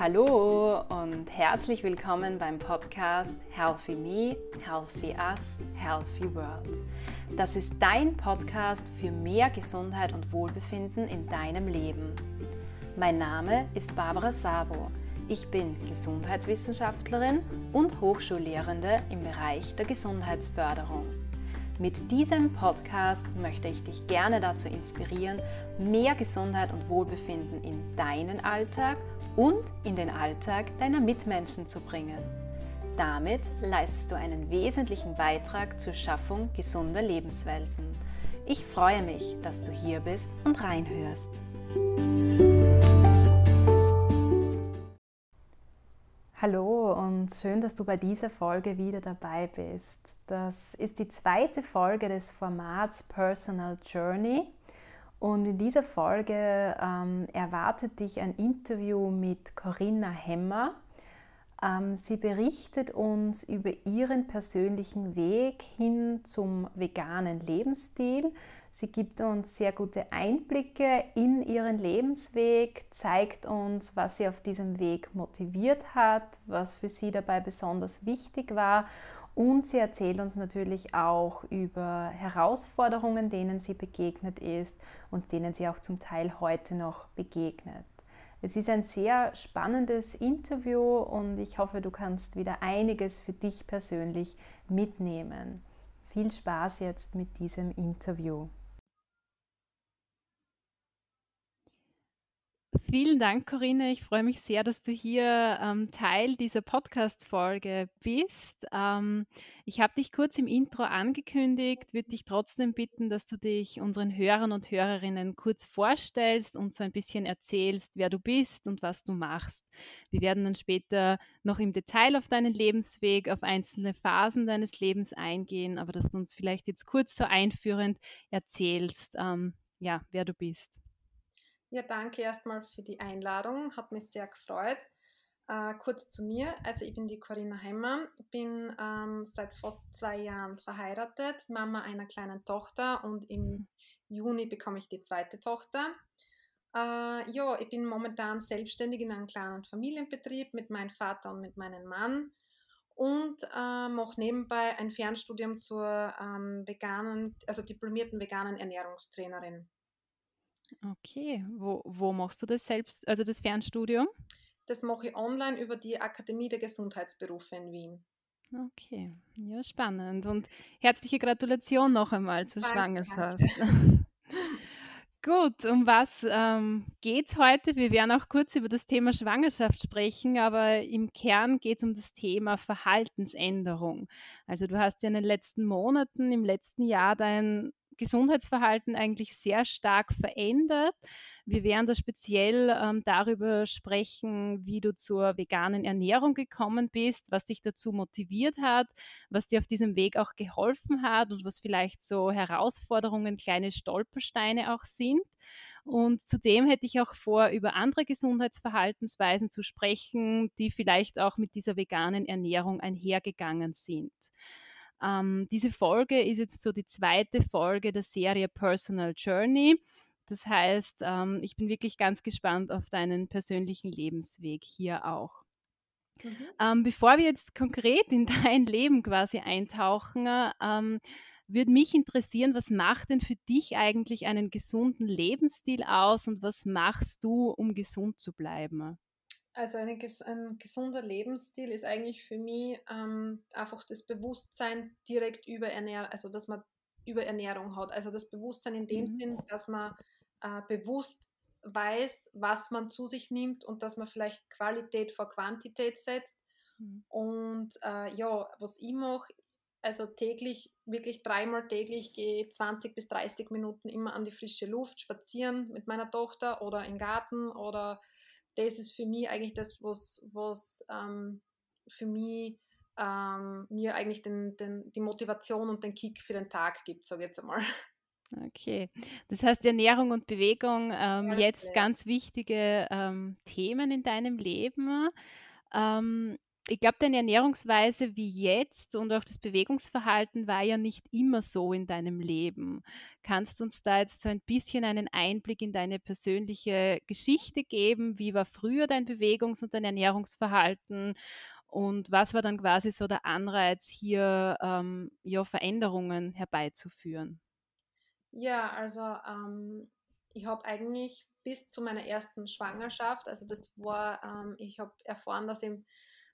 Hallo und herzlich willkommen beim Podcast Healthy Me, Healthy Us, Healthy World. Das ist dein Podcast für mehr Gesundheit und Wohlbefinden in deinem Leben. Mein Name ist Barbara Sabo. Ich bin Gesundheitswissenschaftlerin und Hochschullehrende im Bereich der Gesundheitsförderung. Mit diesem Podcast möchte ich dich gerne dazu inspirieren, mehr Gesundheit und Wohlbefinden in deinen Alltag und in den Alltag deiner Mitmenschen zu bringen. Damit leistest du einen wesentlichen Beitrag zur Schaffung gesunder Lebenswelten. Ich freue mich, dass du hier bist und reinhörst. Hallo und schön, dass du bei dieser Folge wieder dabei bist. Das ist die zweite Folge des Formats Personal Journey. Und in dieser Folge ähm, erwartet dich ein Interview mit Corinna Hemmer. Ähm, sie berichtet uns über ihren persönlichen Weg hin zum veganen Lebensstil. Sie gibt uns sehr gute Einblicke in ihren Lebensweg, zeigt uns, was sie auf diesem Weg motiviert hat, was für sie dabei besonders wichtig war und sie erzählt uns natürlich auch über Herausforderungen, denen sie begegnet ist und denen sie auch zum Teil heute noch begegnet. Es ist ein sehr spannendes Interview und ich hoffe, du kannst wieder einiges für dich persönlich mitnehmen. Viel Spaß jetzt mit diesem Interview. Vielen Dank, Corinne. Ich freue mich sehr, dass du hier ähm, Teil dieser Podcast-Folge bist. Ähm, ich habe dich kurz im Intro angekündigt, würde dich trotzdem bitten, dass du dich unseren Hörern und Hörerinnen kurz vorstellst und so ein bisschen erzählst, wer du bist und was du machst. Wir werden dann später noch im Detail auf deinen Lebensweg, auf einzelne Phasen deines Lebens eingehen, aber dass du uns vielleicht jetzt kurz so einführend erzählst, ähm, ja, wer du bist. Ja, danke erstmal für die Einladung. Hat mich sehr gefreut. Äh, kurz zu mir. Also ich bin die Corinna Hemmer, bin ähm, seit fast zwei Jahren verheiratet, Mama einer kleinen Tochter und im Juni bekomme ich die zweite Tochter. Äh, ja, ich bin momentan selbstständig in einem kleinen Familienbetrieb mit meinem Vater und mit meinem Mann und äh, mache nebenbei ein Fernstudium zur ähm, veganen, also diplomierten veganen Ernährungstrainerin. Okay, wo, wo machst du das selbst, also das Fernstudium? Das mache ich online über die Akademie der Gesundheitsberufe in Wien. Okay, ja, spannend. Und herzliche Gratulation noch einmal zur Danke. Schwangerschaft. Gut, um was ähm, geht es heute? Wir werden auch kurz über das Thema Schwangerschaft sprechen, aber im Kern geht es um das Thema Verhaltensänderung. Also du hast ja in den letzten Monaten, im letzten Jahr dein Gesundheitsverhalten eigentlich sehr stark verändert. Wir werden da speziell ähm, darüber sprechen, wie du zur veganen Ernährung gekommen bist, was dich dazu motiviert hat, was dir auf diesem Weg auch geholfen hat und was vielleicht so Herausforderungen, kleine Stolpersteine auch sind. Und zudem hätte ich auch vor, über andere Gesundheitsverhaltensweisen zu sprechen, die vielleicht auch mit dieser veganen Ernährung einhergegangen sind. Ähm, diese Folge ist jetzt so die zweite Folge der Serie Personal Journey. Das heißt, ähm, ich bin wirklich ganz gespannt auf deinen persönlichen Lebensweg hier auch. Mhm. Ähm, bevor wir jetzt konkret in dein Leben quasi eintauchen, ähm, würde mich interessieren, was macht denn für dich eigentlich einen gesunden Lebensstil aus und was machst du, um gesund zu bleiben? Also eine, ein gesunder Lebensstil ist eigentlich für mich ähm, einfach das Bewusstsein direkt über Ernährung, also dass man über Ernährung hat. Also das Bewusstsein in dem mhm. Sinn, dass man äh, bewusst weiß, was man zu sich nimmt und dass man vielleicht Qualität vor Quantität setzt. Mhm. Und äh, ja, was ich mache, also täglich, wirklich dreimal täglich gehe 20 bis 30 Minuten immer an die frische Luft spazieren mit meiner Tochter oder im Garten oder das ist für mich eigentlich das, was, was ähm, für mich ähm, mir eigentlich den, den, die Motivation und den Kick für den Tag gibt, sage ich jetzt einmal. Okay, das heißt Ernährung und Bewegung ähm, jetzt ganz wichtige ähm, Themen in deinem Leben. Ich glaube, deine Ernährungsweise wie jetzt und auch das Bewegungsverhalten war ja nicht immer so in deinem Leben. Kannst du uns da jetzt so ein bisschen einen Einblick in deine persönliche Geschichte geben? Wie war früher dein Bewegungs- und dein Ernährungsverhalten? Und was war dann quasi so der Anreiz, hier ähm, ja, Veränderungen herbeizuführen? Ja, also ähm, ich habe eigentlich bis zu meiner ersten Schwangerschaft, also das war, ähm, ich habe erfahren, dass ich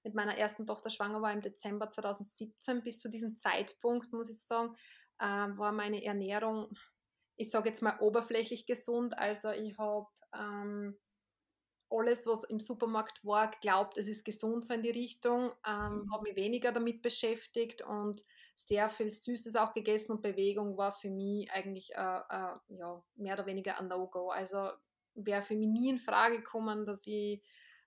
mit meiner ersten Tochter schwanger war im Dezember 2017. Bis zu diesem Zeitpunkt, muss ich sagen, äh, war meine Ernährung, ich sage jetzt mal oberflächlich gesund. Also ich habe ähm, alles, was im Supermarkt war, glaubt, es ist gesund so in die Richtung, ähm, mhm. habe mich weniger damit beschäftigt und sehr viel Süßes auch gegessen und Bewegung war für mich eigentlich äh, äh, ja, mehr oder weniger ein No-Go. Also wäre für mich nie in Frage gekommen, dass ich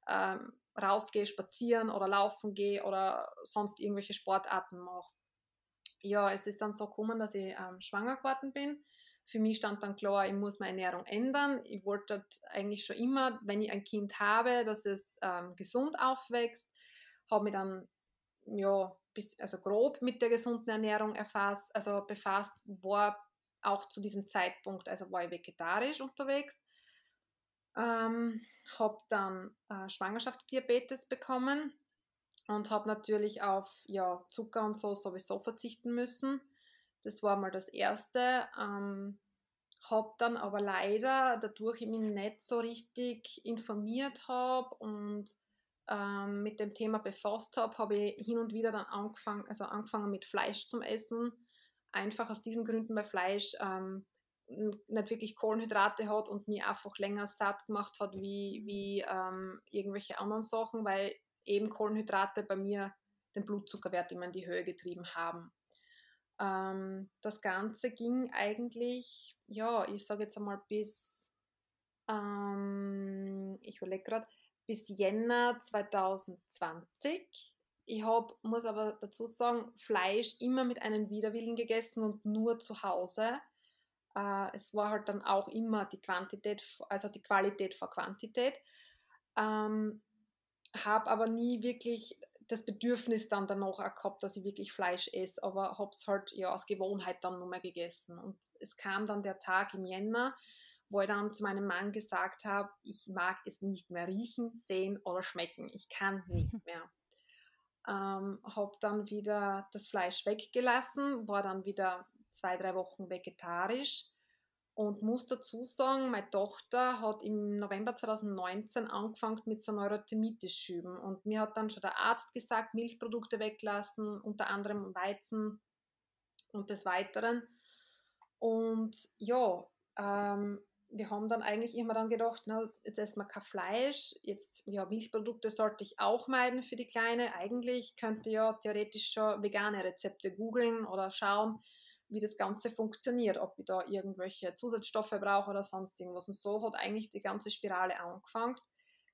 ähm, rausgehe, spazieren oder laufen gehe oder sonst irgendwelche Sportarten mache. Ja, es ist dann so gekommen, dass ich ähm, schwanger geworden bin. Für mich stand dann klar, ich muss meine Ernährung ändern. Ich wollte eigentlich schon immer, wenn ich ein Kind habe, dass es ähm, gesund aufwächst. Habe mich dann ja, bis, also grob mit der gesunden Ernährung erfasst, also befasst, war auch zu diesem Zeitpunkt, also war ich vegetarisch unterwegs ähm, habe dann äh, Schwangerschaftsdiabetes bekommen und habe natürlich auf ja, Zucker und so sowieso verzichten müssen. Das war mal das Erste. Ähm, habe dann aber leider, dadurch ich mich nicht so richtig informiert habe und ähm, mit dem Thema befasst habe, habe ich hin und wieder dann angefangen, also angefangen mit Fleisch zum Essen. Einfach aus diesen Gründen, weil Fleisch ähm, nicht wirklich Kohlenhydrate hat und mir einfach länger satt gemacht hat wie, wie ähm, irgendwelche anderen Sachen, weil eben Kohlenhydrate bei mir den Blutzuckerwert immer in die Höhe getrieben haben. Ähm, das Ganze ging eigentlich, ja, ich sage jetzt einmal bis, ähm, ich überlege gerade, bis Jänner 2020. Ich hab, muss aber dazu sagen, Fleisch immer mit einem Widerwillen gegessen und nur zu Hause äh, es war halt dann auch immer die Quantität, also die Qualität vor Quantität. Ähm, habe aber nie wirklich das Bedürfnis dann danach auch gehabt, dass ich wirklich Fleisch esse, aber habe es halt ja aus Gewohnheit dann nur mehr gegessen. Und es kam dann der Tag im Jänner, wo ich dann zu meinem Mann gesagt habe, ich mag es nicht mehr riechen, sehen oder schmecken. Ich kann nicht mehr. Ähm, habe dann wieder das Fleisch weggelassen, war dann wieder zwei, drei Wochen vegetarisch und muss dazu sagen, meine Tochter hat im November 2019 angefangen mit so Neurodermitis-Schüben und mir hat dann schon der Arzt gesagt, Milchprodukte weglassen, unter anderem Weizen und des Weiteren. Und ja, ähm, wir haben dann eigentlich immer dann gedacht, na, jetzt essen wir kein Fleisch, jetzt, ja, Milchprodukte sollte ich auch meiden für die Kleine. Eigentlich könnte ja theoretisch schon vegane Rezepte googeln oder schauen, wie das Ganze funktioniert, ob ich da irgendwelche Zusatzstoffe brauche oder sonst irgendwas. Und so hat eigentlich die ganze Spirale angefangen.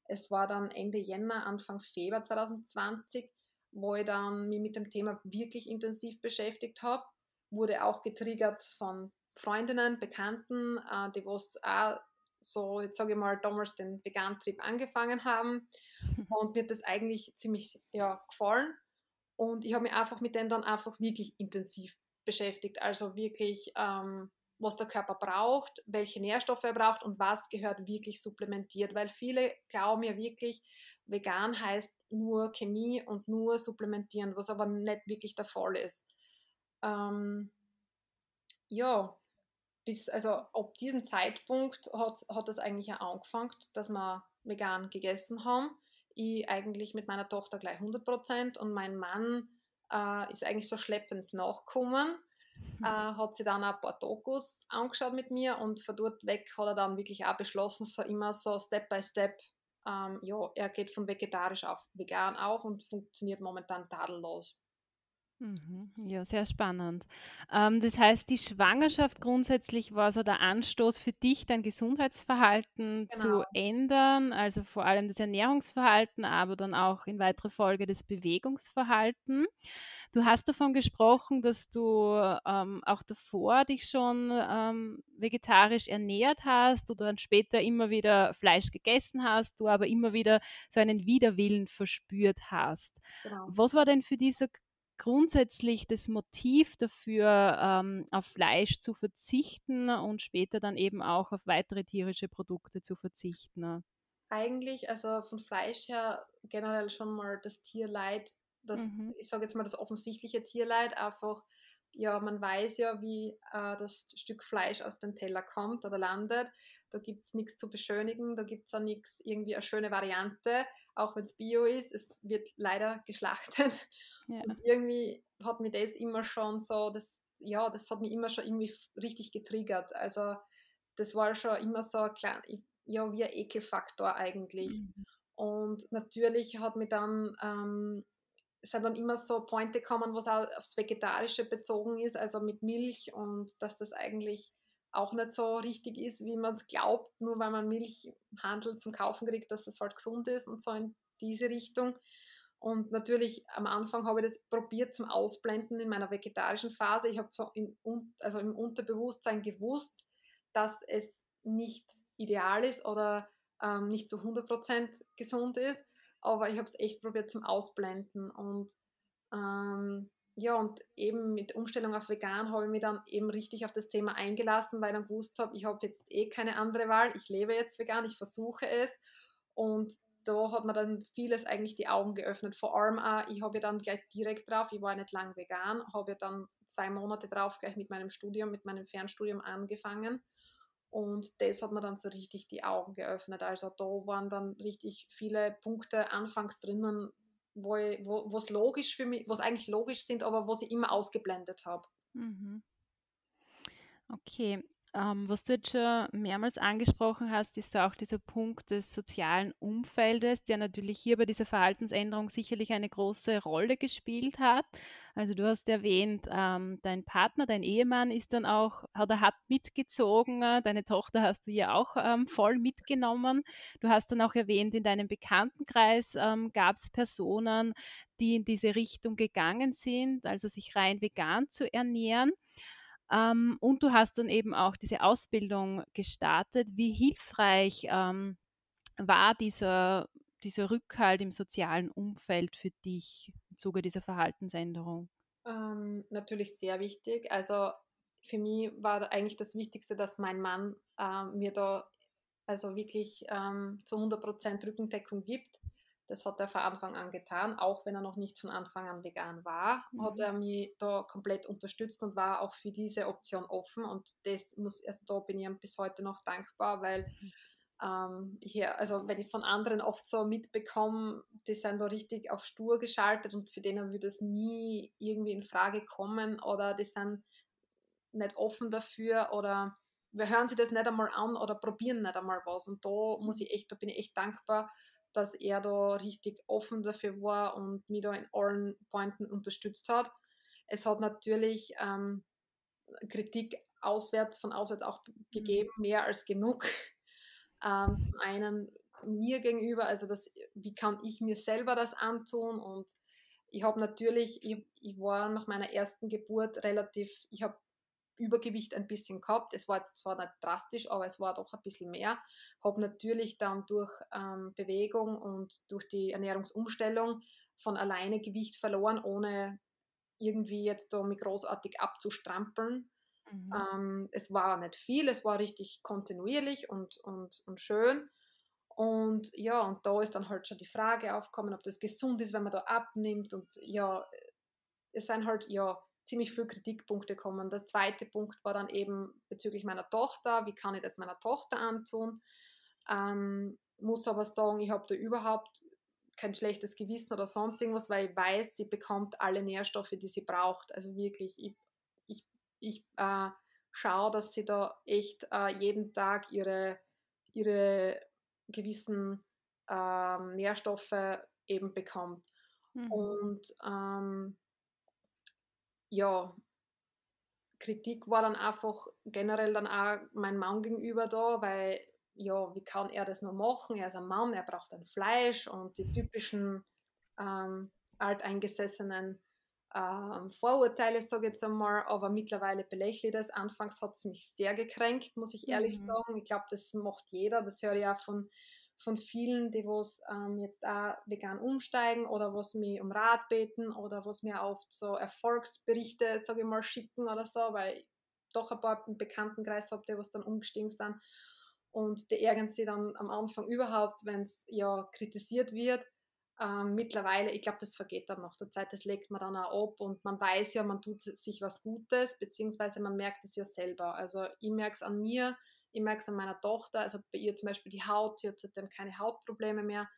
Es war dann Ende Jänner, Anfang Februar 2020, wo ich dann mich mit dem Thema wirklich intensiv beschäftigt habe. Wurde auch getriggert von Freundinnen, Bekannten, äh, die was auch so, jetzt sage ich mal, damals den Vegan-Trip angefangen haben. Und mir hat das eigentlich ziemlich ja, gefallen. Und ich habe mich einfach mit dem dann einfach wirklich intensiv beschäftigt. Also wirklich, ähm, was der Körper braucht, welche Nährstoffe er braucht und was gehört wirklich supplementiert. Weil viele glauben ja wirklich, vegan heißt nur Chemie und nur supplementieren, was aber nicht wirklich der Fall ist. Ähm, ja, bis, also ab diesem Zeitpunkt hat, hat das eigentlich auch angefangen, dass wir vegan gegessen haben. Ich eigentlich mit meiner Tochter gleich 100% und mein Mann äh, ist eigentlich so schleppend nachgekommen. Mhm. Äh, hat sich dann ein paar Dokus angeschaut mit mir und von dort weg hat er dann wirklich auch beschlossen, so immer so Step by Step, ähm, ja, er geht von vegetarisch auf vegan auch und funktioniert momentan tadellos. Mhm. Ja, sehr spannend. Ähm, das heißt, die Schwangerschaft grundsätzlich war so der Anstoß für dich, dein Gesundheitsverhalten zu Genau. ändern, also vor allem das Ernährungsverhalten, aber dann auch in weiterer Folge das Bewegungsverhalten. Du hast davon gesprochen, dass du ähm, auch davor dich schon ähm, vegetarisch ernährt hast oder dann später immer wieder Fleisch gegessen hast, du aber immer wieder so einen Widerwillen verspürt hast. Genau. Was war denn für dich so grundsätzlich das Motiv dafür, ähm, auf Fleisch zu verzichten und später dann eben auch auf weitere tierische Produkte zu verzichten? Eigentlich, also von Fleisch her generell schon mal das Tierleid das, mhm. ich sage jetzt mal, das offensichtliche Tierleid einfach, ja, man weiß ja, wie äh, das Stück Fleisch auf den Teller kommt oder landet. Da gibt es nichts zu beschönigen, da gibt es auch nichts, irgendwie eine schöne Variante, auch wenn es Bio ist, es wird leider geschlachtet. Ja. Und irgendwie hat mich das immer schon so, das, ja, das hat mich immer schon irgendwie richtig getriggert. Also das war schon immer so ein klein, ja, wie ein Ekelfaktor eigentlich. Mhm. Und natürlich hat mich dann ähm, sind dann immer so Pointe gekommen, was auch aufs Vegetarische bezogen ist, also mit Milch und dass das eigentlich auch nicht so richtig ist, wie man es glaubt, nur weil man Milchhandel zum Kaufen kriegt, dass es halt gesund ist und so in diese Richtung. Und natürlich am Anfang habe ich das probiert zum Ausblenden in meiner vegetarischen Phase. Ich habe so in, also im Unterbewusstsein gewusst, dass es nicht ideal ist oder ähm, nicht zu 100% gesund ist aber ich habe es echt probiert zum Ausblenden und ähm, ja, und eben mit Umstellung auf vegan habe ich mich dann eben richtig auf das Thema eingelassen, weil ich dann gewusst habe, ich habe jetzt eh keine andere Wahl, ich lebe jetzt vegan, ich versuche es und da hat mir dann vieles eigentlich die Augen geöffnet. Vor allem auch, ich habe ja dann gleich direkt drauf, ich war nicht lang vegan, habe ja dann zwei Monate drauf gleich mit meinem Studium, mit meinem Fernstudium angefangen und das hat mir dann so richtig die Augen geöffnet. Also da waren dann richtig viele Punkte anfangs drinnen, wo es logisch für mich, was eigentlich logisch sind, aber was ich immer ausgeblendet habe. Mhm. Okay, ähm, was du jetzt schon mehrmals angesprochen hast, ist auch dieser Punkt des sozialen Umfeldes, der natürlich hier bei dieser Verhaltensänderung sicherlich eine große Rolle gespielt hat. Also du hast erwähnt, ähm, dein Partner, dein Ehemann ist dann auch oder hat mitgezogen, äh, deine Tochter hast du ja auch ähm, voll mitgenommen. Du hast dann auch erwähnt, in deinem Bekanntenkreis ähm, gab es Personen, die in diese Richtung gegangen sind, also sich rein vegan zu ernähren. Ähm, und du hast dann eben auch diese Ausbildung gestartet. Wie hilfreich ähm, war dieser, dieser Rückhalt im sozialen Umfeld für dich im Zuge dieser Verhaltensänderung? Ähm, natürlich sehr wichtig. Also für mich war eigentlich das Wichtigste, dass mein Mann äh, mir da also wirklich ähm, zu 100% Rückendeckung gibt. Das hat er von Anfang an getan, auch wenn er noch nicht von Anfang an vegan war, mhm. hat er mich da komplett unterstützt und war auch für diese Option offen. Und das muss, also da bin ich ihm bis heute noch dankbar, weil mhm. ähm, ich, also wenn ich von anderen oft so mitbekomme, die sind da richtig auf stur geschaltet und für denen würde es nie irgendwie in Frage kommen oder die sind nicht offen dafür oder wir hören sie das nicht einmal an oder probieren nicht einmal was. Und da muss mhm. ich echt, da bin ich echt dankbar, dass er da richtig offen dafür war und mich da in allen Pointen unterstützt hat. Es hat natürlich ähm, Kritik auswärts, von auswärts auch gegeben, mhm. mehr als genug. Ähm, zum einen mir gegenüber, also das, wie kann ich mir selber das antun und ich habe natürlich, ich, ich, war nach meiner ersten Geburt relativ, ich habe Übergewicht ein bisschen gehabt. Es war jetzt zwar nicht drastisch, aber es war doch ein bisschen mehr. Habe natürlich dann durch ähm, Bewegung und durch die Ernährungsumstellung von alleine Gewicht verloren, ohne irgendwie jetzt da mich großartig abzustrampeln. Mhm. Ähm, es war nicht viel, es war richtig kontinuierlich und, und, und schön. Und ja, und da ist dann halt schon die Frage aufgekommen, ob das gesund ist, wenn man da abnimmt. Und ja, es sind halt, ja, ziemlich viele Kritikpunkte kommen. Der zweite Punkt war dann eben bezüglich meiner Tochter, wie kann ich das meiner Tochter antun? Ähm, muss aber sagen, ich habe da überhaupt kein schlechtes Gewissen oder sonst irgendwas, weil ich weiß, sie bekommt alle Nährstoffe, die sie braucht. Also wirklich, ich, ich, ich äh, schaue, dass sie da echt äh, jeden Tag ihre, ihre gewissen äh, Nährstoffe eben bekommt. Mhm. Und ähm, ja, Kritik war dann einfach generell dann auch mein Mann gegenüber da, weil ja, wie kann er das nur machen? Er ist ein Mann, er braucht ein Fleisch und die typischen ähm, alteingesessenen ähm, Vorurteile, sage ich jetzt einmal, aber mittlerweile belächle ich das. Anfangs hat es mich sehr gekränkt, muss ich ehrlich mhm. sagen. Ich glaube, das macht jeder. Das höre ich auch von, von vielen, die was ähm, jetzt auch vegan umsteigen oder was mich um Rat beten oder was mir oft so Erfolgsberichte, sage ich mal, schicken oder so, weil ich doch ein paar im Bekanntenkreis habe, die was dann umgestiegen sind. Und die ärgern sich dann am Anfang überhaupt, wenn es ja kritisiert wird. Ähm, mittlerweile, ich glaube, das vergeht dann nach der Zeit, das legt man dann auch ab und man weiß ja, man tut sich was Gutes, beziehungsweise man merkt es ja selber. Also ich merke es an mir, ich merke es an meiner Tochter, also bei ihr zum Beispiel die Haut, sie hat seitdem keine Hautprobleme mehr.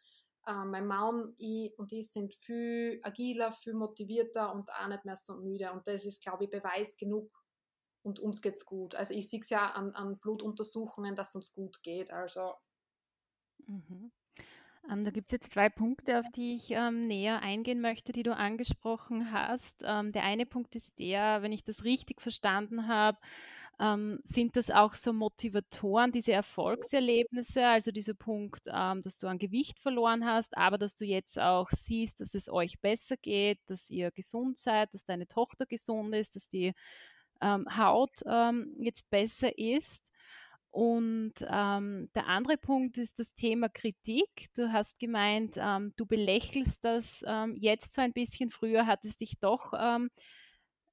Ähm, mein Mann ich und ich sind viel agiler, viel motivierter und auch nicht mehr so müde. Und das ist, glaube ich, Beweis genug. Und uns geht es gut. Also ich sehe es ja an, an Blutuntersuchungen, dass es uns gut geht. Also mhm. Ähm, da gibt es jetzt zwei Punkte, auf die ich ähm, näher eingehen möchte, die du angesprochen hast. Ähm, der eine Punkt ist der, wenn ich das richtig verstanden habe, ähm, sind das auch so Motivatoren, diese Erfolgserlebnisse, also dieser Punkt, ähm, dass du an Gewicht verloren hast, aber dass du jetzt auch siehst, dass es euch besser geht, dass ihr gesund seid, dass deine Tochter gesund ist, dass die ähm, Haut jetzt besser ist. Und ähm, der andere Punkt ist das Thema Kritik. Du hast gemeint, ähm, du belächelst das ähm, jetzt so ein bisschen. Früher hat es dich doch ähm,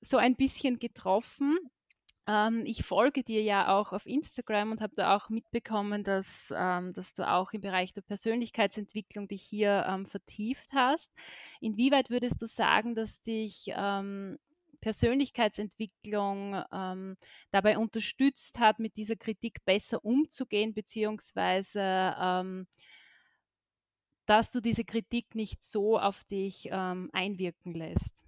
so ein bisschen getroffen. Ähm, ich folge dir ja auch auf Instagram und habe da auch mitbekommen, dass, ähm, dass du auch im Bereich der Persönlichkeitsentwicklung dich hier vertieft hast. Inwieweit würdest du sagen, dass dich Persönlichkeitsentwicklung ähm, dabei unterstützt hat, mit dieser Kritik besser umzugehen, beziehungsweise ähm, dass du diese Kritik nicht so auf dich ähm, einwirken lässt?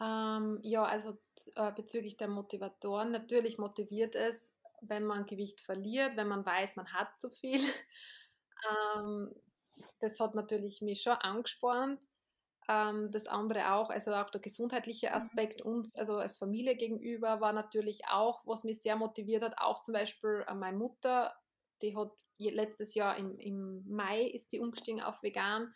Ähm, ja, also äh, bezüglich der Motivatoren, natürlich motiviert es, wenn man Gewicht verliert, wenn man weiß, man hat zu viel. Ähm, das hat natürlich mich schon angespornt. Ähm, das andere auch, also auch der gesundheitliche mhm. Aspekt uns, also als Familie gegenüber, war natürlich auch, was mich sehr motiviert hat, auch zum Beispiel äh, meine Mutter, die hat letztes Jahr im, im Mai ist die umgestiegen auf vegan,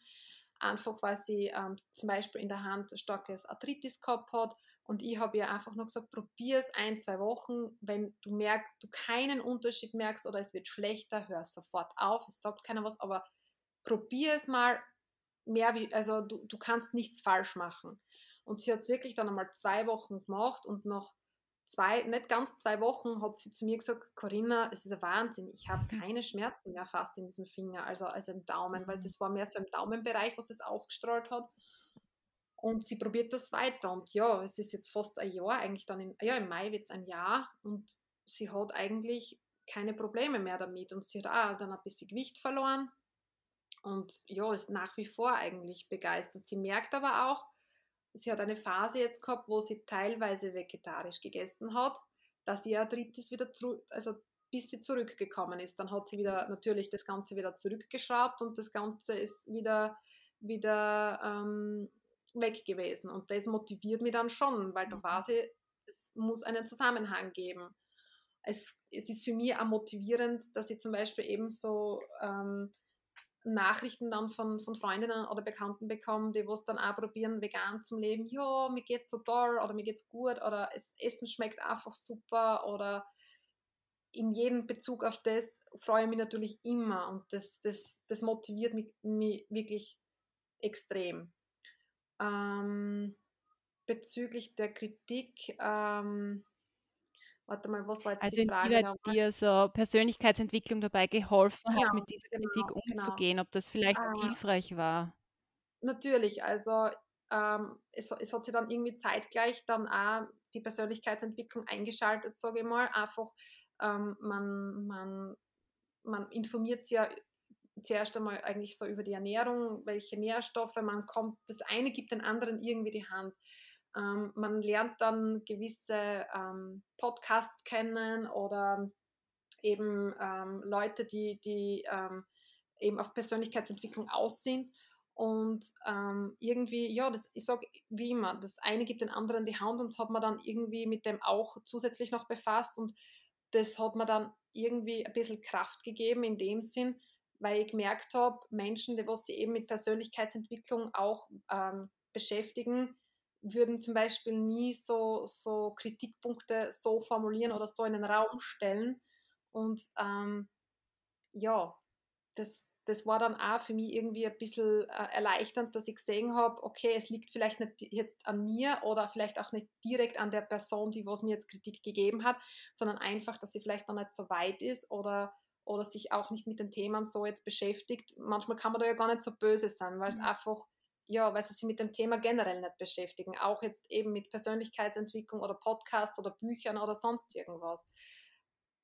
einfach weil sie ähm, zum Beispiel in der Hand starkes Arthritis gehabt hat und ich habe ihr einfach nur gesagt, probier es ein, zwei Wochen. Wenn du merkst, du keinen Unterschied merkst oder es wird schlechter, hör sofort auf. Es sagt keiner was, aber probier es mal mehr wie, also du, du kannst nichts falsch machen. Und sie hat es wirklich dann einmal zwei Wochen gemacht und nach zwei, nicht ganz zwei Wochen hat sie zu mir gesagt, Corinna, es ist ein Wahnsinn, ich habe mhm. keine Schmerzen mehr fast in diesem Finger, also, also im Daumen, weil mhm. es war mehr so im Daumenbereich, was das ausgestrahlt hat. Und sie probiert das weiter. Und ja, es ist jetzt fast ein Jahr, eigentlich dann, in, ja, im Mai wird es ein Jahr und sie hat eigentlich keine Probleme mehr damit. Und sie hat auch dann ein bisschen Gewicht verloren und ja, ist nach wie vor eigentlich begeistert. Sie merkt aber auch, sie hat eine Phase jetzt gehabt, wo sie teilweise vegetarisch gegessen hat, dass ihr Arthritis wieder zurück, also bis sie zurückgekommen ist. Dann hat sie wieder natürlich das Ganze wieder zurückgeschraubt und das Ganze ist wieder, wieder ähm, weg gewesen. Und das motiviert mich dann schon, weil da war sie, es muss einen Zusammenhang geben. Es, es ist für mich auch motivierend, dass ich zum Beispiel eben so ähm, Nachrichten dann von, von Freundinnen oder Bekannten bekommen, die was dann auch probieren, vegan zu leben. Ja, mir geht's so toll oder mir geht's gut oder das Essen schmeckt einfach super oder in jedem Bezug auf das freue ich mich natürlich immer und das, das, das motiviert mich, mich wirklich extrem. Ähm, bezüglich der Kritik, ähm, Warte mal, was war jetzt also die Frage? Also dir so Persönlichkeitsentwicklung dabei geholfen hat, mit dieser genau, Kritik genau. umzugehen, genau. ob das vielleicht auch ah. hilfreich war? Natürlich, also ähm, es, es, hat sich dann irgendwie zeitgleich dann auch die Persönlichkeitsentwicklung eingeschaltet, sage ich mal. Einfach, ähm, man, man, man informiert sich ja zuerst einmal eigentlich so über die Ernährung, welche Nährstoffe man kommt. Das eine gibt den anderen irgendwie die Hand. Ähm, man lernt dann gewisse ähm, Podcasts kennen oder eben ähm, Leute, die, die ähm, eben auf Persönlichkeitsentwicklung aus sind. Und ähm, irgendwie, ja, das, ich sage wie immer, das eine gibt den anderen die Hand und hat man dann irgendwie mit dem auch zusätzlich noch befasst und das hat mir dann irgendwie ein bisschen Kraft gegeben in dem Sinn, weil ich gemerkt habe, Menschen, die was sie eben mit Persönlichkeitsentwicklung auch ähm, beschäftigen, würden zum Beispiel nie so, so Kritikpunkte so formulieren oder so in den Raum stellen. Und ähm, ja, das, das war dann auch für mich irgendwie ein bisschen äh, erleichternd, dass ich gesehen habe, okay, es liegt vielleicht nicht jetzt an mir oder vielleicht auch nicht direkt an der Person, die was mir jetzt Kritik gegeben hat, sondern einfach, dass sie vielleicht noch nicht so weit ist oder, oder sich auch nicht mit den Themen so jetzt beschäftigt. Manchmal kann man da ja gar nicht so böse sein, weil es mhm. einfach, ja, weil sie sich mit dem Thema generell nicht beschäftigen. Auch jetzt eben mit Persönlichkeitsentwicklung oder Podcasts oder Büchern oder sonst irgendwas.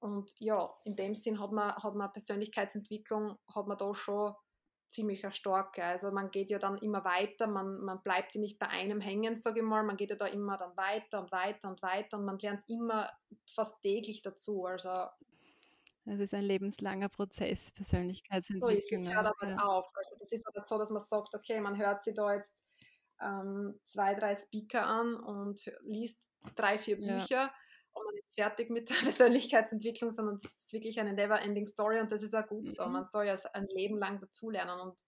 Und ja, in dem Sinn hat man, hat man Persönlichkeitsentwicklung, hat man da schon ziemlich eine starke. Also man geht ja dann immer weiter, man, man bleibt ja nicht bei einem hängen, sage ich mal, man geht ja da immer dann weiter und weiter und weiter und man lernt immer fast täglich dazu. Also es ist ein lebenslanger Prozess, Persönlichkeitsentwicklung. So ist es, hört aber ja. auf. Also das ist aber so, dass man sagt, okay, man hört sich da jetzt ähm, zwei, drei Speaker an und liest drei, vier Bücher. Ja und man ist fertig mit der Persönlichkeitsentwicklung, sondern es ist wirklich eine never-ending Story und das ist auch gut so. Mhm. Man soll ja ein Leben lang dazulernen und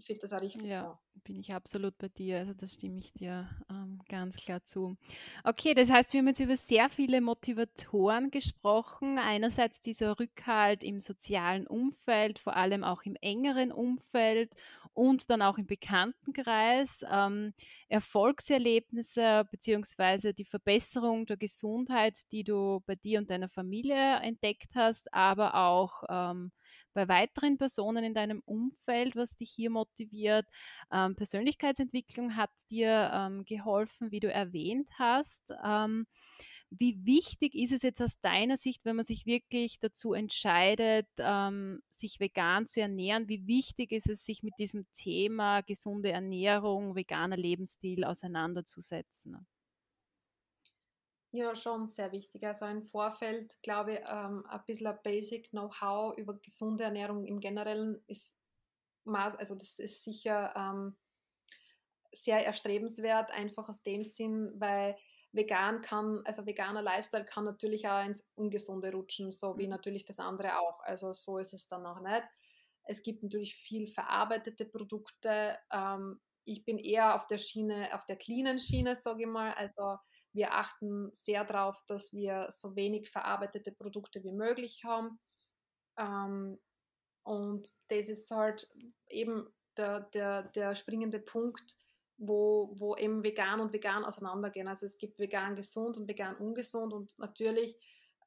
ich finde das auch richtig ja, so. Bin ich absolut bei dir, also da stimme ich dir ähm, ganz klar zu. Okay, das heißt, wir haben jetzt über sehr viele Motivatoren gesprochen. Einerseits dieser Rückhalt im sozialen Umfeld, vor allem auch im engeren Umfeld und dann auch im Bekanntenkreis. Ähm, Erfolgserlebnisse beziehungsweise die Verbesserung der Gesundheit, die du bei dir und deiner Familie entdeckt hast, aber auch ähm, bei weiteren Personen in deinem Umfeld, was dich hier motiviert. Ähm, Persönlichkeitsentwicklung hat dir ähm, geholfen, wie du erwähnt hast. Ähm, wie wichtig ist es jetzt aus deiner Sicht, wenn man sich wirklich dazu entscheidet, ähm, sich vegan zu ernähren? Wie wichtig ist es, sich mit diesem Thema gesunde Ernährung, veganer Lebensstil auseinanderzusetzen? Ja, schon sehr wichtig. Also im Vorfeld, glaube ich, ähm, ein bisschen ein Basic Know-how über gesunde Ernährung im Generellen ist, also das ist sicher ähm, sehr erstrebenswert, einfach aus dem Sinn, weil vegan kann, also veganer Lifestyle kann natürlich auch ins Ungesunde rutschen, so wie mhm. natürlich das andere auch. Also so ist es dann auch nicht. Es gibt natürlich viel verarbeitete Produkte. Ähm, ich bin eher auf der Schiene, auf der cleanen Schiene, sage ich mal. Also wir achten sehr darauf, dass wir so wenig verarbeitete Produkte wie möglich haben. Ähm, und das ist halt eben der, der, der springende Punkt, wo, wo eben vegan und vegan auseinandergehen. Also es gibt vegan gesund und vegan ungesund und natürlich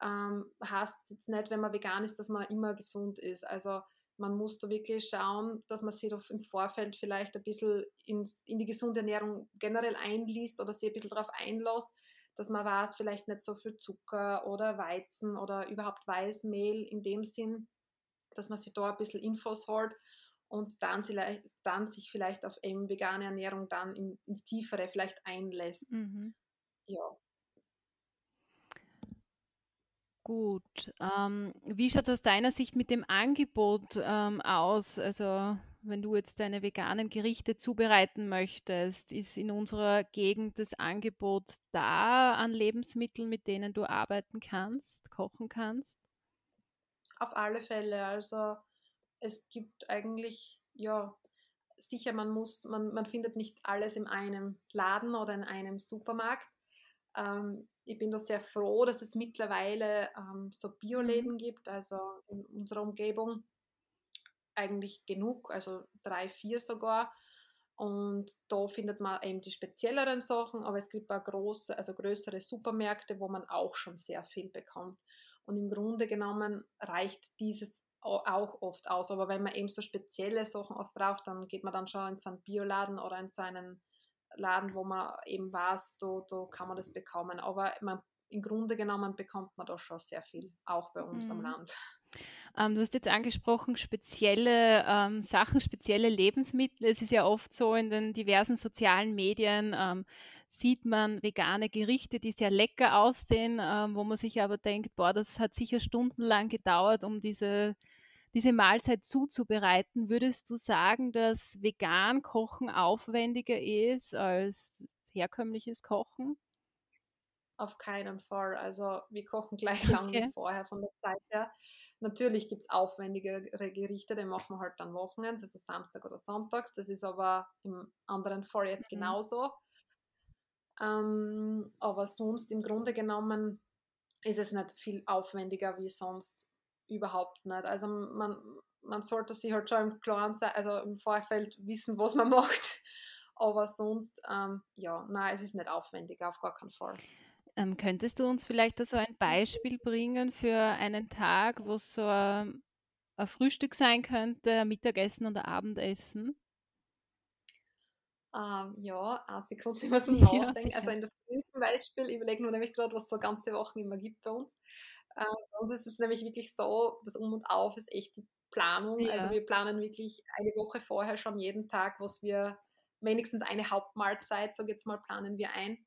ähm, heißt jetzt nicht, wenn man vegan ist, dass man immer gesund ist. Also man muss da wirklich schauen, dass man sich doch im Vorfeld vielleicht ein bisschen ins, in die gesunde Ernährung generell einliest oder sich ein bisschen darauf einlässt, dass man weiß, vielleicht nicht so viel Zucker oder Weizen oder überhaupt Weißmehl in dem Sinn, dass man sich da ein bisschen Infos holt und dann, dann sich vielleicht auf eben vegane Ernährung dann in, ins Tiefere vielleicht einlässt. Mhm. Ja. Gut. Ähm, wie schaut es aus deiner Sicht mit dem Angebot ähm, aus? Also wenn du jetzt deine veganen Gerichte zubereiten möchtest, ist in unserer Gegend das Angebot da an Lebensmitteln, mit denen du arbeiten kannst, kochen kannst? Auf alle Fälle. Also es gibt eigentlich, ja, sicher, man muss, man, man findet nicht alles in einem Laden oder in einem Supermarkt. Ähm, ich bin da sehr froh, dass es mittlerweile ähm, so Bioläden mhm. gibt, also in unserer Umgebung eigentlich genug, also drei, vier sogar. Und da findet man eben die spezielleren Sachen, aber es gibt auch große, also größere Supermärkte, wo man auch schon sehr viel bekommt. Und im Grunde genommen reicht dieses auch oft aus. Aber wenn man eben so spezielle Sachen oft braucht, dann geht man dann schon in so einen Bioladen oder in so einen Laden, wo man eben weiß, da, da kann man das bekommen. Aber man, im Grunde genommen bekommt man da schon sehr viel, auch bei uns mhm. am Land. Ähm, du hast jetzt angesprochen, spezielle ähm, Sachen, spezielle Lebensmittel. Es ist ja oft so in den diversen sozialen Medien, ähm, sieht man vegane Gerichte, die sehr lecker aussehen, ähm, wo man sich aber denkt, boah, das hat sicher stundenlang gedauert, um diese, diese Mahlzeit zuzubereiten. Würdest du sagen, dass vegan Kochen aufwendiger ist als herkömmliches Kochen? auf keinen Fall. Also wir kochen gleich lang okay. wie vorher von der Zeit her. Natürlich gibt es aufwendigere Gerichte, die machen wir halt dann Wochenends, also Samstag oder Sonntags. Das ist aber im anderen Fall jetzt mhm. genauso. Ähm, aber sonst im Grunde genommen ist es nicht viel aufwendiger wie sonst überhaupt nicht. Also man, man sollte sich halt schon im Klaren sein, also im Vorfeld wissen, was man macht. Aber sonst, ähm, ja, nein, es ist nicht aufwendiger, auf gar keinen Fall. Ähm, könntest du uns vielleicht so ein Beispiel bringen für einen Tag, wo so ein, ein Frühstück sein könnte, Mittagessen und Abendessen? Ähm, ja, eine Sekunde, ich muss nachdenken. Ja, also in der Früh zum Beispiel, ich überlege nur nämlich gerade, was es so ganze Wochen immer gibt bei uns. Bei uns ist es nämlich wirklich so, das Um und Auf ist echt die Planung. Also ja. Also wir planen wirklich eine Woche vorher schon jeden Tag, was wir, wenigstens eine Hauptmahlzeit, so jetzt mal, planen wir ein.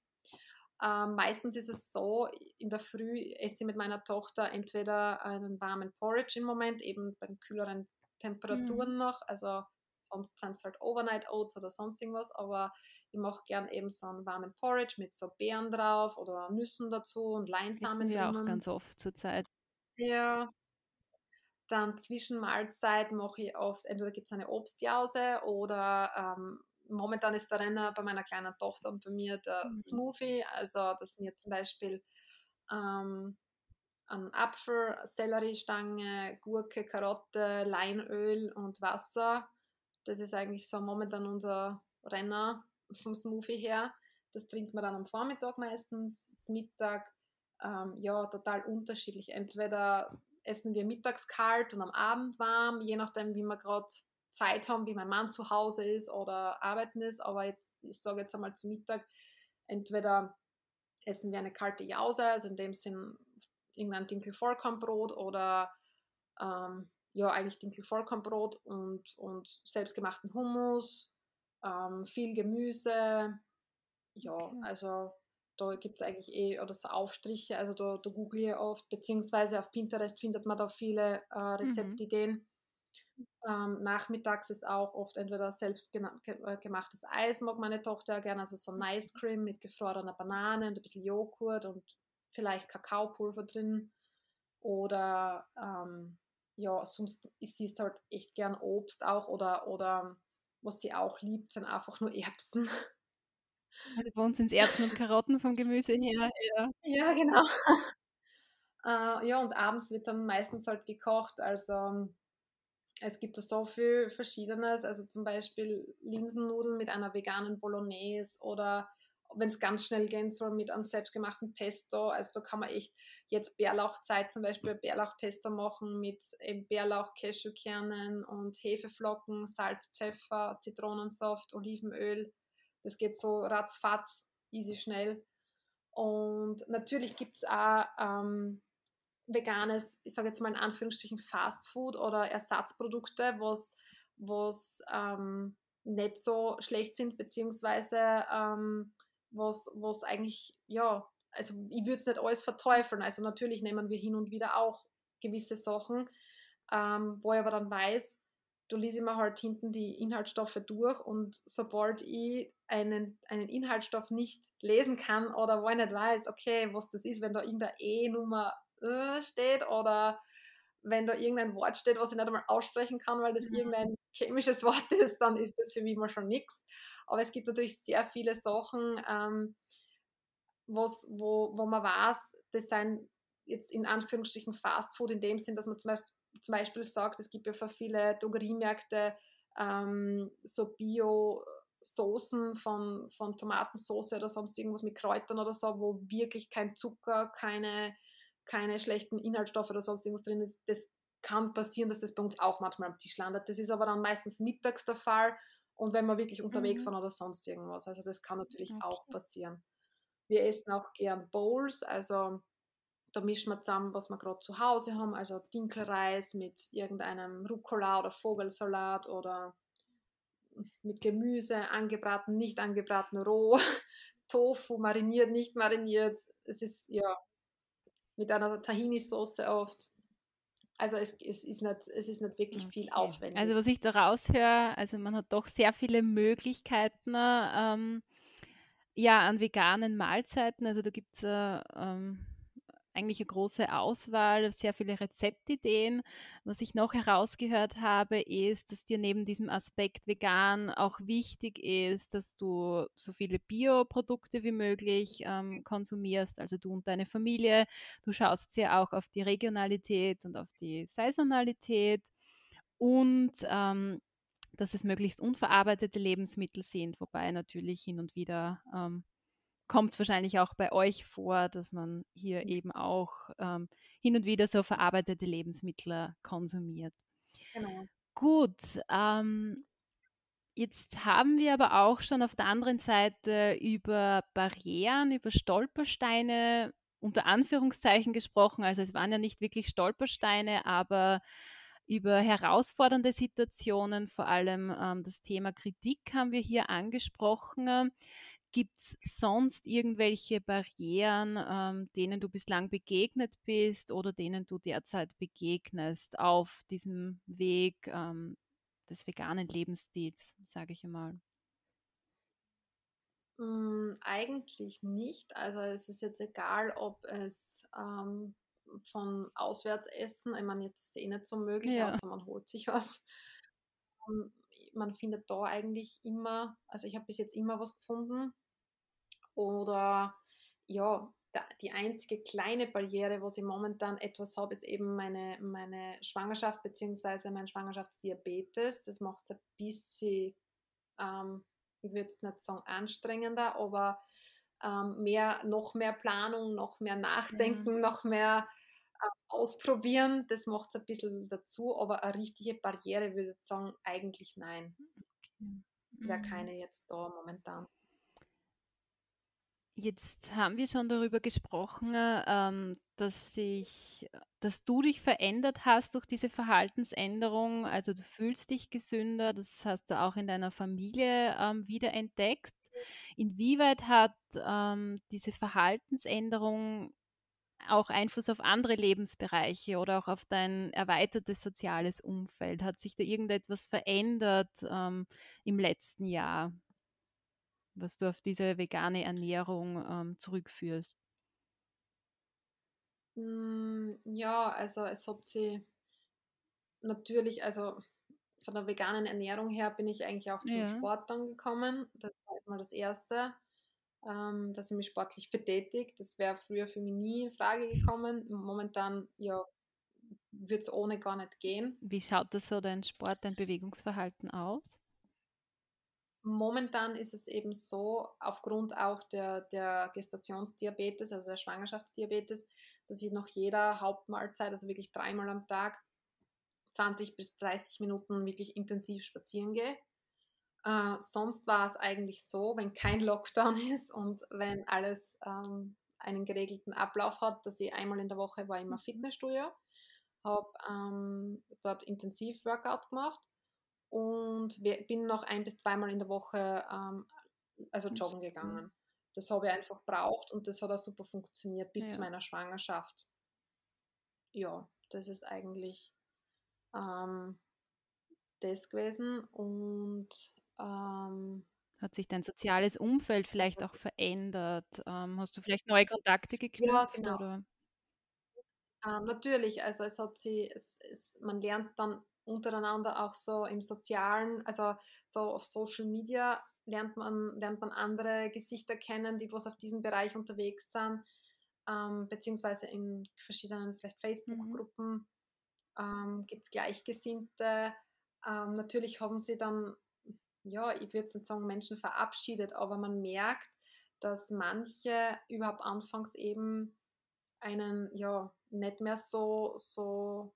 Ähm, meistens ist es so, in der Früh esse ich mit meiner Tochter entweder einen warmen Porridge im Moment, eben bei kühleren Temperaturen mhm. noch, also sonst sind es halt Overnight Oats oder sonst irgendwas, aber ich mache gern eben so einen warmen Porridge mit so Beeren drauf oder Nüssen dazu und Leinsamen wir drinnen. auch ganz oft zur Zeit. Ja. Dann zwischen Mahlzeit mache ich oft, entweder gibt es eine Obstjause oder ähm, momentan ist der Renner bei meiner kleinen Tochter und bei mir der mhm. Smoothie, also dass mir zum Beispiel ähm, ein Apfel, Selleriestange, Gurke, Karotte, Leinöl und Wasser. Das ist eigentlich so momentan unser Renner vom Smoothie her. Das trinkt man dann am Vormittag meistens, zum Mittag. Ähm, ja, total unterschiedlich. Entweder essen wir mittags kalt und am Abend warm, je nachdem, wie wir gerade Zeit haben, wie mein Mann zu Hause ist oder arbeiten ist. Aber jetzt, ich sage jetzt einmal zu Mittag, entweder essen wir eine kalte Jause, also in dem Sinn irgendein Dinkel-Vollkornbrot oder ähm, ja, eigentlich Dinkel-Vollkornbrot und, und selbstgemachten Hummus, ähm, viel Gemüse. Ja, okay. also da gibt es eigentlich eh oder so Aufstriche, also da, da google ich oft, beziehungsweise auf Pinterest findet man da viele äh, Rezeptideen. Mhm. Ähm, nachmittags ist auch oft entweder selbst äh, gemachtes Eis, mag meine Tochter gerne, also so ein mhm. Ice Cream mit gefrorener Banane und ein bisschen Joghurt und vielleicht Kakaopulver drin. Oder ähm, ja, sonst isst sie halt echt gern Obst auch oder, oder was sie auch liebt, sind einfach nur Erbsen. Also bei uns sind es Erbsen und Karotten vom Gemüse her. Ja, ja genau. äh, ja, und abends wird dann meistens halt gekocht. Also es gibt da so viel Verschiedenes, also zum Beispiel Linsennudeln mit einer veganen Bolognese oder wenn es ganz schnell gehen soll, mit einem selbstgemachten Pesto. Also da kann man echt jetzt Bärlauchzeit zum Beispiel Bärlauchpesto machen mit Bärlauch, Cashewkernen und Hefeflocken, Salz, Pfeffer, Zitronensaft, Olivenöl. Das geht so ratzfatz, easy schnell. Und natürlich gibt es auch ähm, veganes, ich sage jetzt mal in Anführungsstrichen Fast Food oder Ersatzprodukte, was, was ähm, nicht so schlecht sind, beziehungsweise ähm, was, was eigentlich, ja, also ich würde es nicht alles verteufeln. Also natürlich nehmen wir hin und wieder auch gewisse Sachen, ähm, wo ich aber dann weiß, du liest immer halt hinten die Inhaltsstoffe durch und sobald ich einen, einen Inhaltsstoff nicht lesen kann oder wo ich nicht weiß, okay, was das ist, wenn da irgendeine E-Nummer äh, steht oder wenn da irgendein Wort steht, was ich nicht einmal aussprechen kann, weil das mhm. irgendein chemisches Wort ist, dann ist das für mich immer schon nichts. Aber es gibt natürlich sehr viele Sachen, ähm, was, wo, wo man weiß, das sind jetzt in Anführungsstrichen Fast Food in dem Sinn, dass man zum Beispiel, zum Beispiel sagt, es gibt ja für viele Drogeriemärkte ähm, so Bio-Soßen von, von Tomatensauce oder sonst irgendwas mit Kräutern oder so, wo wirklich kein Zucker, keine keine schlechten Inhaltsstoffe oder sonst irgendwas drin ist, das kann passieren, dass das bei uns auch manchmal am Tisch landet. Das ist aber dann meistens mittags der Fall und wenn wir wirklich unterwegs mhm. waren oder sonst irgendwas. Also das kann natürlich okay. auch passieren. Wir essen auch gern Bowls, also da mischen wir zusammen, was wir gerade zu Hause haben, also Dinkelreis mit irgendeinem Rucola oder Vogelsalat oder mit Gemüse, angebraten, nicht angebraten, roh, Tofu, mariniert, nicht mariniert. Es ist ja mit einer Tahini-Sauce oft. Also es, es, ist nicht, es ist nicht wirklich okay. viel aufwendig. Also was ich da raushöre, also man hat doch sehr viele Möglichkeiten, ähm, ja, an veganen Mahlzeiten. Also da gibt's, äh, ähm, eigentlich eine große Auswahl, sehr viele Rezeptideen. Was ich noch herausgehört habe, ist, dass dir neben diesem Aspekt vegan auch wichtig ist, dass du so viele Bioprodukte wie möglich ähm, konsumierst, also du und deine Familie. Du schaust sehr auch auf die Regionalität und auf die Saisonalität und ähm, dass es möglichst unverarbeitete Lebensmittel sind, wobei natürlich hin und wieder ähm, kommt es wahrscheinlich auch bei euch vor, dass man hier mhm. eben auch ähm, hin und wieder so verarbeitete Lebensmittel konsumiert. Genau. Gut, ähm, jetzt haben wir aber auch schon auf der anderen Seite über Barrieren, über Stolpersteine unter Anführungszeichen gesprochen. Also es waren ja nicht wirklich Stolpersteine, aber über herausfordernde Situationen, vor allem ähm, das Thema Kritik haben wir hier angesprochen. Gibt es sonst irgendwelche Barrieren, ähm, denen du bislang begegnet bist oder denen du derzeit begegnest auf diesem Weg ähm, des veganen Lebensstils, sage ich einmal? Hm, eigentlich nicht. Also es ist jetzt egal, ob es ähm, von Auswärtsessen, ich meine, jetzt ist es eh nicht so möglich, ja. außer man holt sich was. Ähm, man findet da eigentlich immer, also ich habe bis jetzt immer was gefunden. Oder ja, die einzige kleine Barriere, wo ich momentan etwas habe, ist eben meine, meine Schwangerschaft bzw. mein Schwangerschaftsdiabetes. Das macht es ein bisschen, ähm, ich würde es nicht sagen anstrengender, aber ähm, mehr, noch mehr Planung, noch mehr Nachdenken, mhm. noch mehr äh, ausprobieren. Das macht es ein bisschen dazu, aber eine richtige Barriere würde ich sagen, eigentlich nein. Mhm. Wäre keine jetzt da momentan. Jetzt haben wir schon darüber gesprochen, ähm, dass sich, dass du dich verändert hast durch diese Verhaltensänderung. Also du fühlst dich gesünder, das hast du auch in deiner Familie ähm, wiederentdeckt. Inwieweit hat ähm, diese Verhaltensänderung auch Einfluss auf andere Lebensbereiche oder auch auf dein erweitertes soziales Umfeld? Hat sich da irgendetwas verändert ähm, im letzten Jahr? Was du auf diese vegane Ernährung ähm, zurückführst? Hm, ja, also es hat sie natürlich, also von der veganen Ernährung her bin ich eigentlich auch zum ja. Sport dann gekommen. Das war erstmal das Erste, ähm, dass ich mich sportlich betätigt. Das wäre früher für mich nie in Frage gekommen. Momentan, ja, wird es ohne gar nicht gehen. Wie schaut das so dein Sport, dein Bewegungsverhalten aus? Momentan ist es eben so, aufgrund auch der, der Gestationsdiabetes, also der Schwangerschaftsdiabetes, dass ich nach jeder Hauptmahlzeit, also wirklich dreimal am Tag, 20 bis 30 Minuten wirklich intensiv spazieren gehe. Äh, sonst war es eigentlich so, wenn kein Lockdown ist und wenn alles ähm, einen geregelten Ablauf hat, dass ich einmal in der Woche war immer mhm. Fitnessstudio, habe ähm, dort intensiv Workout gemacht und bin noch ein bis zweimal in der Woche ähm, also joggen gegangen. Das habe ich einfach braucht und das hat auch super funktioniert bis ja. zu meiner Schwangerschaft. Ja, das ist eigentlich ähm, das gewesen und ähm, hat sich dein soziales Umfeld vielleicht auch verändert? Ähm, hast du vielleicht neue Kontakte geknüpft? Ja, genau. Oder? Ähm, natürlich, also es hat sie, es, es, man lernt dann untereinander auch so im Sozialen, also so auf Social Media lernt man, lernt man andere Gesichter kennen, die was auf diesem Bereich unterwegs sind, ähm, beziehungsweise in verschiedenen vielleicht Facebook-Gruppen mhm. ähm, gibt es Gleichgesinnte. Ähm, natürlich haben sie dann, ja, ich würde jetzt nicht sagen Menschen verabschiedet, aber man merkt, dass manche überhaupt anfangs eben einen ja nicht mehr so, so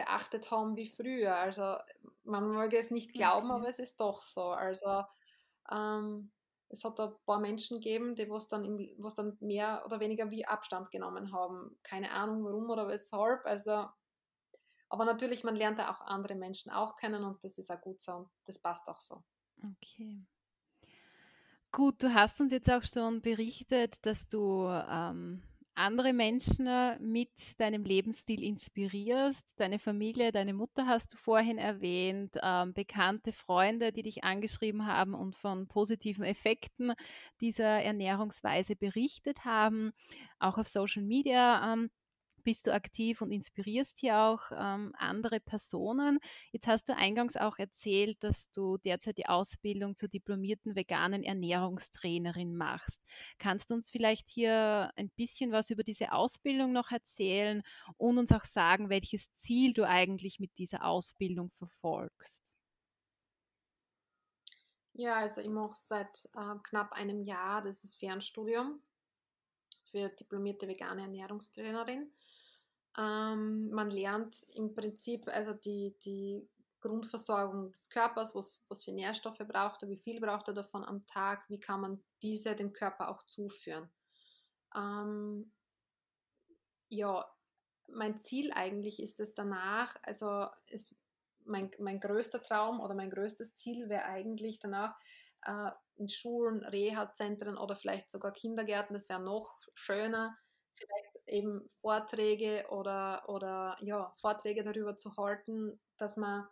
beachtet haben wie früher. Also man mag es nicht glauben, okay. aber es ist doch so. Also ähm, es hat ein paar Menschen gegeben, die was dann, im, was dann mehr oder weniger wie Abstand genommen haben. Keine Ahnung warum oder weshalb. Also, aber natürlich, man lernt ja auch andere Menschen auch kennen und das ist auch gut so und das passt auch so. Okay. Gut, du hast uns jetzt auch schon berichtet, dass du ähm, andere Menschen äh, mit deinem Lebensstil inspirierst. Deine Familie, deine Mutter hast du vorhin erwähnt, ähm, bekannte Freunde, die dich angeschrieben haben und von positiven Effekten dieser Ernährungsweise berichtet haben, auch auf Social Media. Ähm, bist du aktiv und inspirierst hier auch ähm, andere Personen. Jetzt hast du eingangs auch erzählt, dass du derzeit die Ausbildung zur diplomierten veganen Ernährungstrainerin machst. Kannst du uns vielleicht hier ein bisschen was über diese Ausbildung noch erzählen und uns auch sagen, welches Ziel du eigentlich mit dieser Ausbildung verfolgst? Ja, also ich mache seit äh, knapp einem Jahr das ist Fernstudium für diplomierte vegane Ernährungstrainerin. Ähm, man lernt im Prinzip also die, die Grundversorgung des Körpers, was, was für Nährstoffe braucht er, wie viel braucht er davon am Tag, wie kann man diese dem Körper auch zuführen. Ähm, ja, mein Ziel eigentlich ist es danach, also es, mein, mein größter Traum oder mein größtes Ziel wäre eigentlich danach äh, in Schulen, Reha-Zentren oder vielleicht sogar Kindergärten, das wäre noch schöner, eben Vorträge oder, oder ja, Vorträge darüber zu halten, dass man,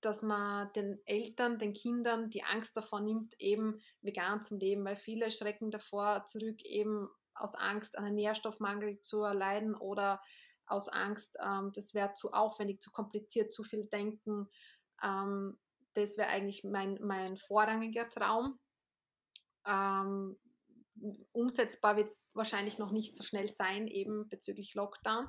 dass man den Eltern, den Kindern die Angst davor nimmt, eben vegan zu leben, weil viele schrecken davor zurück, eben aus Angst einen Nährstoffmangel zu erleiden oder aus Angst, ähm, das wäre zu aufwendig, zu kompliziert, zu viel denken. Ähm, das wäre eigentlich mein, mein vorrangiger Traum. Ähm, umsetzbar wird es wahrscheinlich noch nicht so schnell sein, eben bezüglich Lockdown.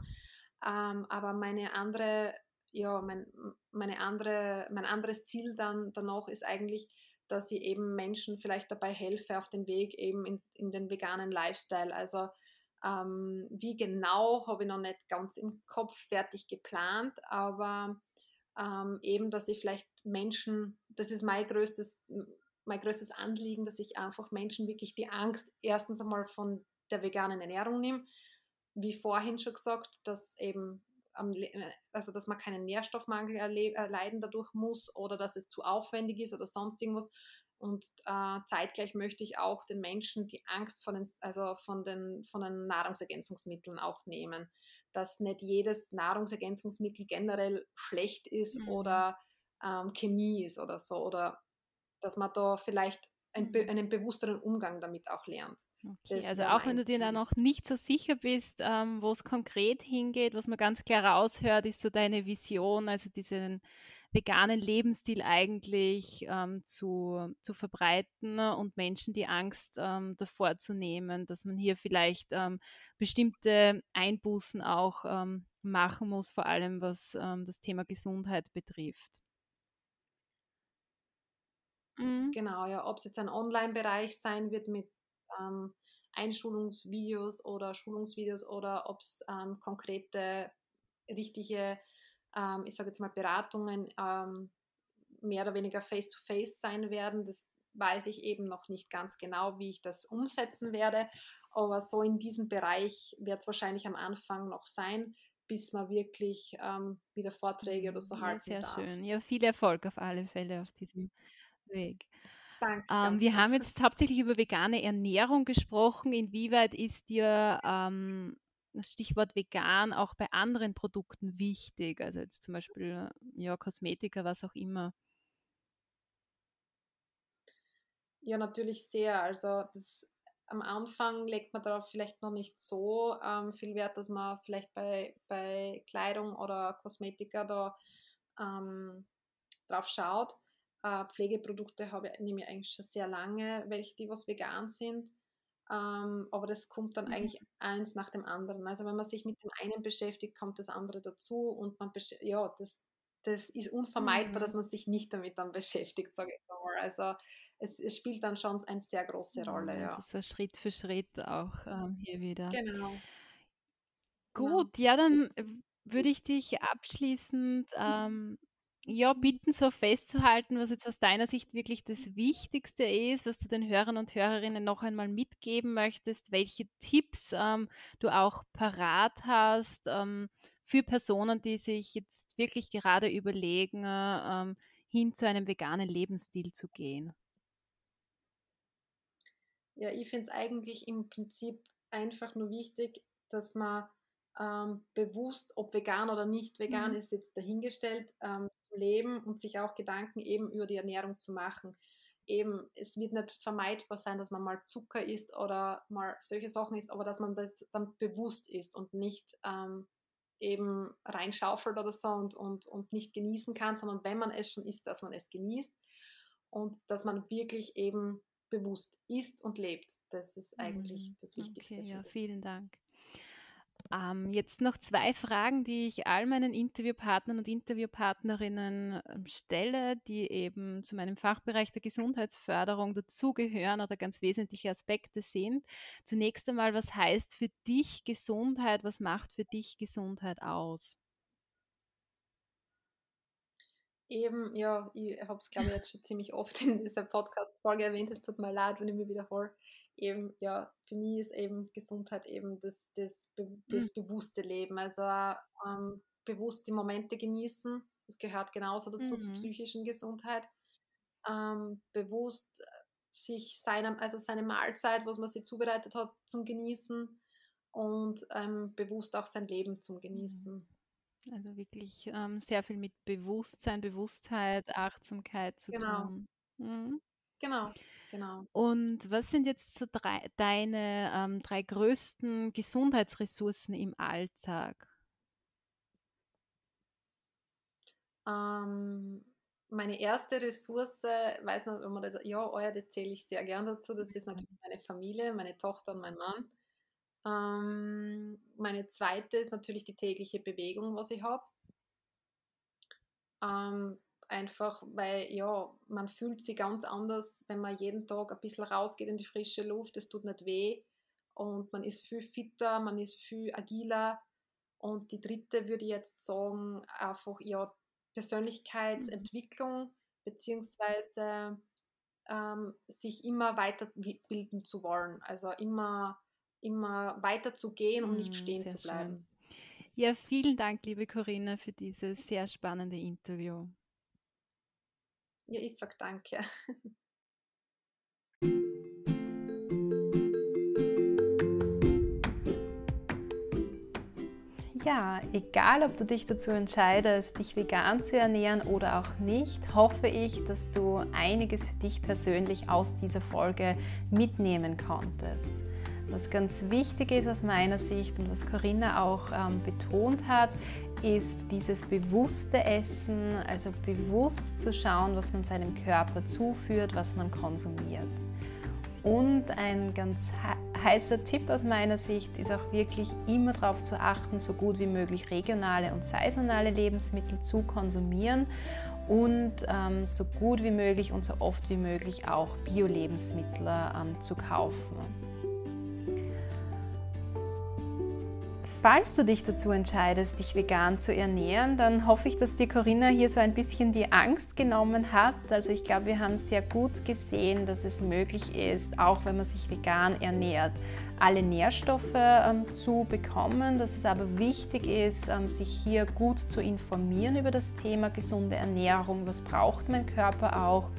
Ähm, aber meine andere, ja, mein, meine andere, mein anderes Ziel dann danach ist eigentlich, dass ich eben Menschen vielleicht dabei helfe auf den Weg eben in, in den veganen Lifestyle. Also ähm, wie genau habe ich noch nicht ganz im Kopf fertig geplant, aber ähm, eben, dass ich vielleicht Menschen, das ist mein größtes mein größtes Anliegen, dass ich einfach Menschen wirklich die Angst erstens einmal von der veganen Ernährung nehme. Wie vorhin schon gesagt, dass eben also dass man keinen Nährstoffmangel erleiden dadurch muss oder dass es zu aufwendig ist oder sonst irgendwas. Und äh, zeitgleich möchte ich auch den Menschen die Angst von den, also von den, von den Nahrungsergänzungsmitteln auch nehmen. Dass nicht jedes Nahrungsergänzungsmittel generell schlecht ist mhm. oder ähm, Chemie ist oder so. Oder dass man da vielleicht ein, mhm. einen bewussteren Umgang damit auch lernt. Okay, also auch wenn du dir da noch nicht so sicher bist, ähm, wo es konkret hingeht, was man ganz klar raushört, ist so deine Vision, also diesen veganen Lebensstil eigentlich ähm, zu, zu verbreiten und Menschen die Angst ähm, davor zu nehmen, dass man hier vielleicht ähm, bestimmte Einbußen auch ähm, machen muss, vor allem was ähm, das Thema Gesundheit betrifft. Mhm. Genau, ja, ob es jetzt ein Online-Bereich sein wird mit ähm, Einschulungsvideos oder Schulungsvideos oder ob es ähm, konkrete, richtige, ähm, ich sage jetzt mal, Beratungen ähm, mehr oder weniger face-to-face -face sein werden. Das weiß ich eben noch nicht ganz genau, wie ich das umsetzen werde. Aber so in diesem Bereich wird es wahrscheinlich am Anfang noch sein, bis man wirklich ähm, wieder Vorträge oder so ja, halten sehr darf. schön. Ja, viel Erfolg auf alle Fälle auf diesem Weg. Danke Ähm, wir haben jetzt hauptsächlich über vegane Ernährung gesprochen. Inwieweit ist dir ähm, das Stichwort vegan auch bei anderen Produkten wichtig? Also jetzt zum Beispiel ja, Kosmetika, was auch immer. Ja, natürlich sehr. Also das, am Anfang legt man darauf vielleicht noch nicht so ähm, viel Wert, dass man vielleicht bei, bei Kleidung oder Kosmetika da ähm, drauf schaut. Äh, Pflegeprodukte habe ich, nehme ich eigentlich schon sehr lange, welche die was vegan sind. Ähm, aber das kommt dann mhm. eigentlich eins nach dem anderen. Also wenn man sich mit dem einen beschäftigt, kommt das andere dazu und man ja, das, das ist unvermeidbar, mhm. dass man sich nicht damit dann beschäftigt, sage ich mal. Also es, es, spielt dann schon eine sehr große Rolle. Ja. Also so Schritt für Schritt auch ähm, hier wieder. Genau. Gut, genau. ja, dann würde ich dich abschließend ähm, ja, bitten, so festzuhalten, was jetzt aus deiner Sicht wirklich das Wichtigste ist, was du den Hörern und Hörerinnen noch einmal mitgeben möchtest, welche Tipps ähm, du auch parat hast ähm, für Personen, die sich jetzt wirklich gerade überlegen, äh, ähm, hin zu einem veganen Lebensstil zu gehen. Ja, ich finde es eigentlich im Prinzip einfach nur wichtig, dass man ähm, bewusst, ob vegan oder nicht vegan, mhm. ist jetzt dahingestellt, ähm, zu leben und sich auch Gedanken eben über die Ernährung zu machen. Eben, es wird nicht vermeidbar sein, dass man mal Zucker isst oder mal solche Sachen isst, aber dass man das dann bewusst isst und nicht ähm, eben reinschaufelt oder so und, und, und nicht genießen kann, sondern wenn man es schon isst, dass man es genießt und dass man wirklich eben bewusst isst und lebt. Das ist eigentlich mhm. das Wichtigste. Okay, ja, vielen Dank. Ähm, jetzt noch zwei Fragen, die ich all meinen Interviewpartnern und Interviewpartnerinnen ähm, stelle, die eben zu meinem Fachbereich der Gesundheitsförderung dazugehören oder ganz wesentliche Aspekte sind. Zunächst einmal, was heißt für dich Gesundheit? Was macht für dich Gesundheit aus? Eben, ja, ich habe es, glaube ich, jetzt schon ziemlich oft in dieser Podcast-Folge erwähnt. Es tut mir leid, wenn ich mich wiederhole eben, ja, für mich ist eben Gesundheit eben das, das, das mhm. bewusste Leben. Also ähm, bewusst die Momente genießen, das gehört genauso dazu mhm. zur psychischen Gesundheit. Ähm, bewusst äh, sich seine, also seine Mahlzeit, was man sich zubereitet hat, zum Genießen und ähm, bewusst auch sein Leben zum Genießen. Also wirklich ähm, sehr viel mit Bewusstsein, Bewusstheit, Achtsamkeit zu genau. tun. Mhm. Genau. Genau. Und was sind jetzt so drei, deine ähm, drei größten Gesundheitsressourcen im Alltag? Ähm, meine erste Ressource, weiß nicht, ob man das, ja, euer, das zähle ich sehr gern dazu, das ist natürlich meine Familie, meine Tochter und mein Mann. Ähm, meine zweite ist natürlich die tägliche Bewegung, was ich habe. Ähm, einfach, weil ja, man fühlt sich ganz anders, wenn man jeden Tag ein bisschen rausgeht in die frische Luft, es tut nicht weh und man ist viel fitter, man ist viel agiler. Und die dritte würde ich jetzt sagen, einfach ja, Persönlichkeitsentwicklung, beziehungsweise ähm, sich immer weiterbilden zu wollen, also immer, immer weiter zu gehen und nicht mm, stehen zu bleiben. Schön. Ja, vielen Dank, liebe Corinna, für dieses sehr spannende Interview. Ja, ich sage danke. Ja, egal ob du dich dazu entscheidest, dich vegan zu ernähren oder auch nicht, hoffe ich, dass du einiges für dich persönlich aus dieser Folge mitnehmen konntest. Was ganz wichtig ist aus meiner Sicht und was Corinna auch ähm, betont hat, ist dieses bewusste Essen, also bewusst zu schauen, was man seinem Körper zuführt, was man konsumiert. Und ein ganz heißer Tipp aus meiner Sicht ist auch wirklich immer darauf zu achten, so gut wie möglich regionale und saisonale Lebensmittel zu konsumieren und ähm, so gut wie möglich und so oft wie möglich auch Bio-Lebensmittel ähm, zu kaufen. Falls du dich dazu entscheidest, dich vegan zu ernähren, dann hoffe ich, dass dir Corinna hier so ein bisschen die Angst genommen hat. Also ich glaube, wir haben sehr gut gesehen, dass es möglich ist, auch wenn man sich vegan ernährt, alle Nährstoffe ähm, zu bekommen, dass es aber wichtig ist, ähm, sich hier gut zu informieren über das Thema gesunde Ernährung, was braucht mein Körper auch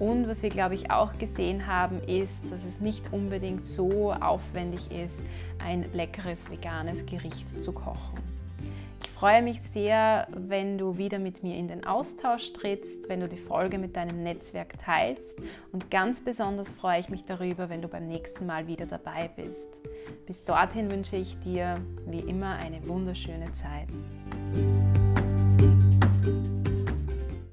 und was wir, glaube ich, auch gesehen haben, ist, dass es nicht unbedingt so aufwendig ist, ein leckeres veganes Gericht zu kochen. Ich freue mich sehr, wenn du wieder mit mir in den Austausch trittst, wenn du die Folge mit deinem Netzwerk teilst und ganz besonders freue ich mich darüber, wenn du beim nächsten Mal wieder dabei bist. Bis dorthin wünsche ich dir wie immer eine wunderschöne Zeit.